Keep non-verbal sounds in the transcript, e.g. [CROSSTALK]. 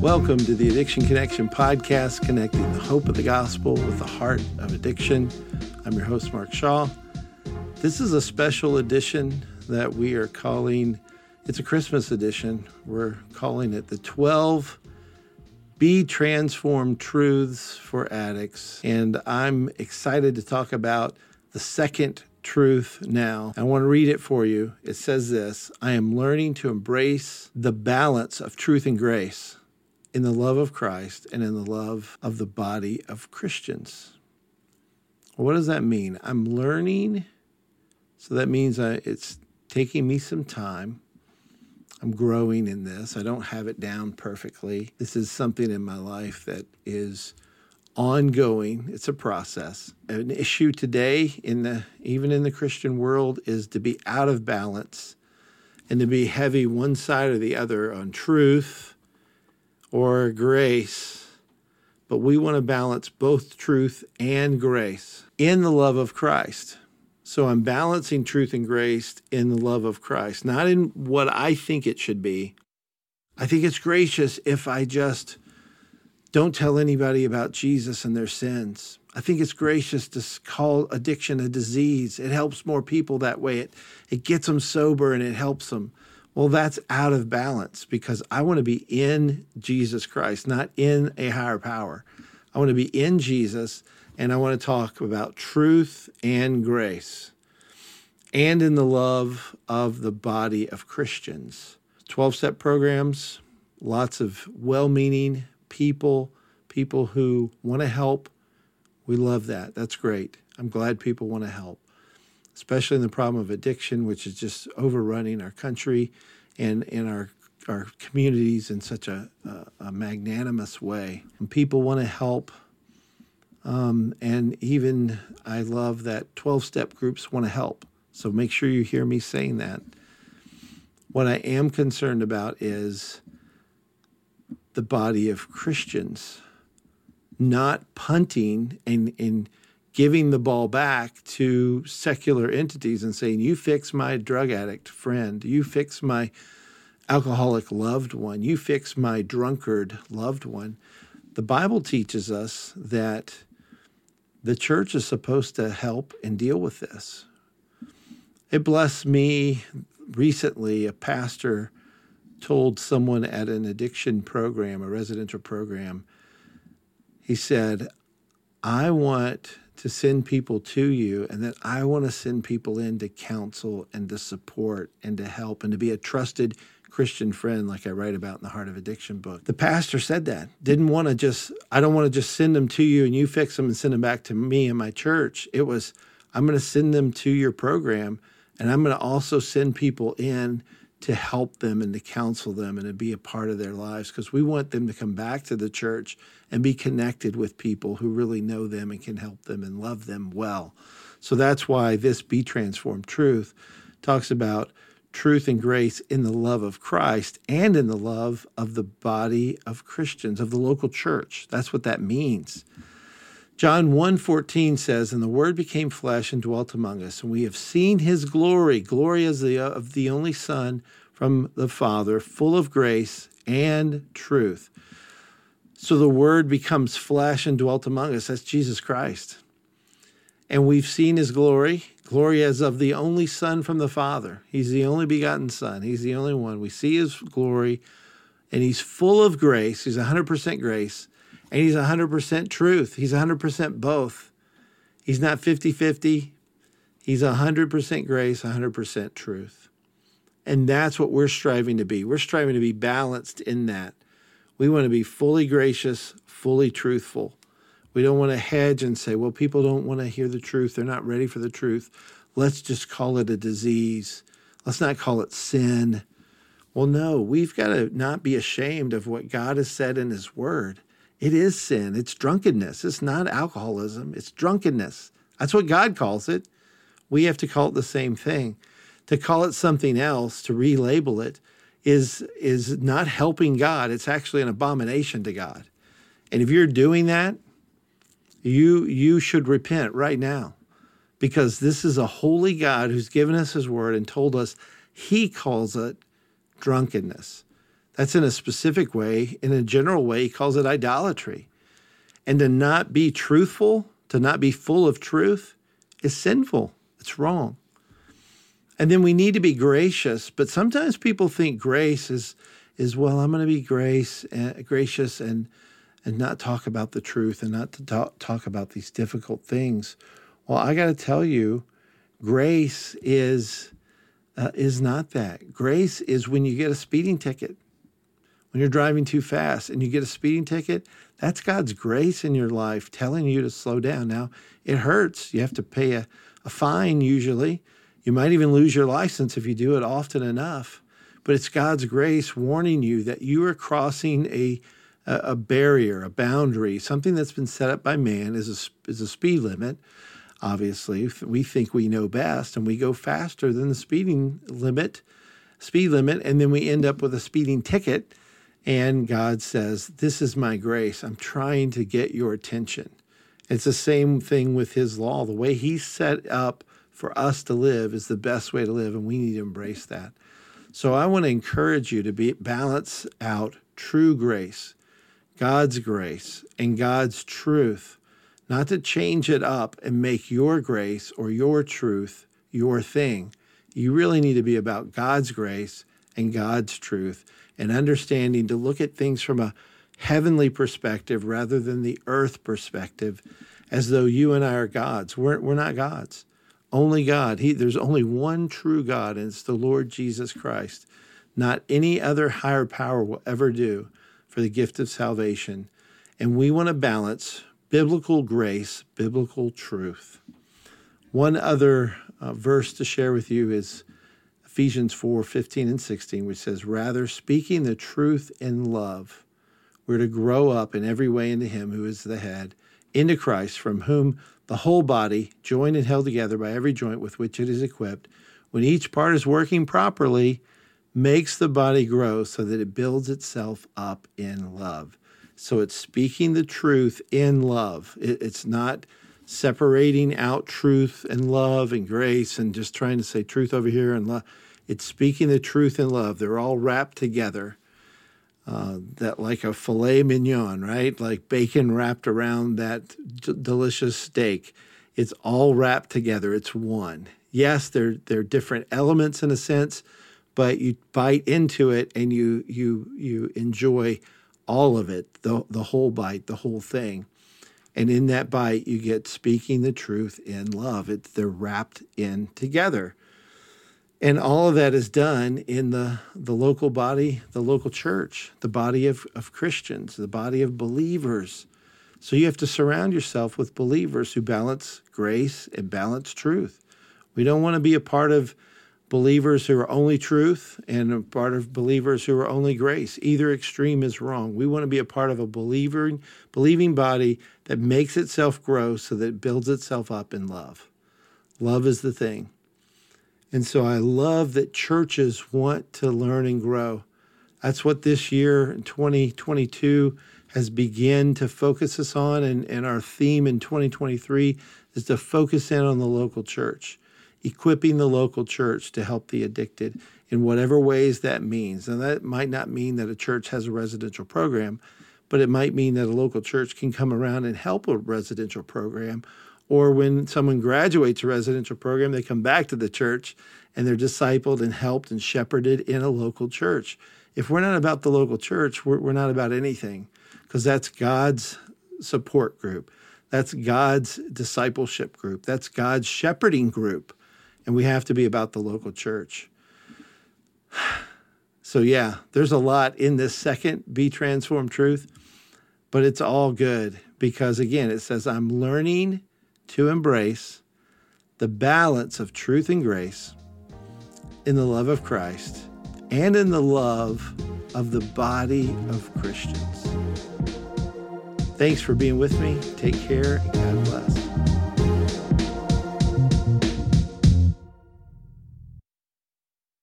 Welcome to the Addiction Connection podcast, connecting the hope of the gospel with the heart of addiction. I'm your host, Mark Shaw. This is a special edition that we are calling, it's a Christmas edition. We're calling it the 12 Be Transformed Truths for Addicts. And I'm excited to talk about the second truth now. I want to read it for you. It says this I am learning to embrace the balance of truth and grace in the love of Christ and in the love of the body of Christians. What does that mean? I'm learning, so that means I, it's taking me some time. I'm growing in this. I don't have it down perfectly. This is something in my life that is ongoing. It's a process. An issue today in the even in the Christian world is to be out of balance and to be heavy one side or the other on truth or grace, but we want to balance both truth and grace in the love of Christ. So I'm balancing truth and grace in the love of Christ, not in what I think it should be. I think it's gracious if I just don't tell anybody about Jesus and their sins. I think it's gracious to call addiction a disease. It helps more people that way. It, it gets them sober and it helps them. Well, that's out of balance because I want to be in Jesus Christ, not in a higher power. I want to be in Jesus and I want to talk about truth and grace and in the love of the body of Christians. 12 step programs, lots of well meaning people, people who want to help. We love that. That's great. I'm glad people want to help especially in the problem of addiction, which is just overrunning our country and in our our communities in such a, a, a magnanimous way. And people want to help. Um, and even I love that 12 step groups want to help. So make sure you hear me saying that. What I am concerned about is the body of Christians not punting and, and giving the ball back to secular entities and saying, You fix my drug addict friend, you fix my alcoholic loved one, you fix my drunkard loved one. The Bible teaches us that the church is supposed to help and deal with this. It blessed me recently, a pastor told someone at an addiction program, a residential program, he said, I want to send people to you and that I want to send people in to counsel and to support and to help and to be a trusted Christian friend like I write about in the Heart of Addiction book. The pastor said that. Didn't want to just I don't want to just send them to you and you fix them and send them back to me and my church. It was I'm going to send them to your program and I'm going to also send people in to help them and to counsel them and to be a part of their lives because we want them to come back to the church and be connected with people who really know them and can help them and love them well. So that's why this Be Transformed Truth talks about truth and grace in the love of Christ and in the love of the body of Christians, of the local church. That's what that means. John 1:14 says, "And the word became flesh and dwelt among us, and we have seen his glory, glory as the of the only son from the Father, full of grace and truth." So the word becomes flesh and dwelt among us. That's Jesus Christ. And we've seen his glory, glory as of the only son from the Father. He's the only begotten son. He's the only one. We see his glory and he's full of grace. He's 100% grace and he's 100% truth. He's 100% both. He's not 50 50. He's 100% grace, 100% truth. And that's what we're striving to be. We're striving to be balanced in that. We want to be fully gracious, fully truthful. We don't want to hedge and say, well, people don't want to hear the truth. They're not ready for the truth. Let's just call it a disease. Let's not call it sin. Well, no, we've got to not be ashamed of what God has said in His Word. It is sin. It's drunkenness. It's not alcoholism. It's drunkenness. That's what God calls it. We have to call it the same thing. To call it something else, to relabel it, is, is not helping God. It's actually an abomination to God. And if you're doing that, you, you should repent right now because this is a holy God who's given us his word and told us he calls it drunkenness. That's in a specific way. In a general way, he calls it idolatry. And to not be truthful, to not be full of truth, is sinful. It's wrong. And then we need to be gracious, but sometimes people think grace is is well, I'm going to be grace uh, gracious and and not talk about the truth and not to talk, talk about these difficult things. Well, I got to tell you, grace is uh, is not that. Grace is when you get a speeding ticket, when you're driving too fast and you get a speeding ticket. That's God's grace in your life telling you to slow down. Now, it hurts. You have to pay a, a fine usually. You might even lose your license if you do it often enough. But it's God's grace warning you that you are crossing a a, barrier, a boundary, something that's been set up by man is a, is a speed limit. Obviously, we think we know best and we go faster than the speeding limit, speed limit, and then we end up with a speeding ticket. And God says, This is my grace. I'm trying to get your attention. It's the same thing with His law. The way He set up for us to live is the best way to live, and we need to embrace that. So I want to encourage you to be balance out true grace God's grace and God's truth, not to change it up and make your grace or your truth your thing. You really need to be about God's grace and God's truth and understanding to look at things from a heavenly perspective rather than the earth perspective, as though you and I are gods. We're, we're not gods. Only God. He, there's only one true God, and it's the Lord Jesus Christ. Not any other higher power will ever do for the gift of salvation. And we want to balance biblical grace, biblical truth. One other uh, verse to share with you is Ephesians 4 15 and 16, which says, Rather, speaking the truth in love, we're to grow up in every way into Him who is the head, into Christ, from whom the whole body, joined and held together by every joint with which it is equipped, when each part is working properly, makes the body grow so that it builds itself up in love. So it's speaking the truth in love. It, it's not separating out truth and love and grace and just trying to say truth over here and love. It's speaking the truth in love. They're all wrapped together. Uh, that like a filet mignon, right? Like bacon wrapped around that d- delicious steak. It's all wrapped together. It's one. Yes, they're they're different elements in a sense, but you bite into it and you you you enjoy all of it, the the whole bite, the whole thing. And in that bite, you get speaking the truth in love. It's they're wrapped in together. And all of that is done in the, the local body, the local church, the body of, of Christians, the body of believers. So you have to surround yourself with believers who balance grace and balance truth. We don't want to be a part of believers who are only truth and a part of believers who are only grace. Either extreme is wrong. We want to be a part of a believer, believing body that makes itself grow so that it builds itself up in love. Love is the thing. And so I love that churches want to learn and grow. That's what this year in 2022 has begun to focus us on. And, and our theme in 2023 is to focus in on the local church equipping the local church to help the addicted in whatever ways that means. And that might not mean that a church has a residential program, but it might mean that a local church can come around and help a residential program. Or when someone graduates a residential program, they come back to the church and they're discipled and helped and shepherded in a local church. If we're not about the local church, we're, we're not about anything because that's God's support group. That's God's discipleship group. That's God's shepherding group and we have to be about the local church. [SIGHS] So, yeah, there's a lot in this second Be Transformed truth, but it's all good because, again, it says, I'm learning to embrace the balance of truth and grace in the love of Christ and in the love of the body of Christians. Thanks for being with me. Take care and God bless.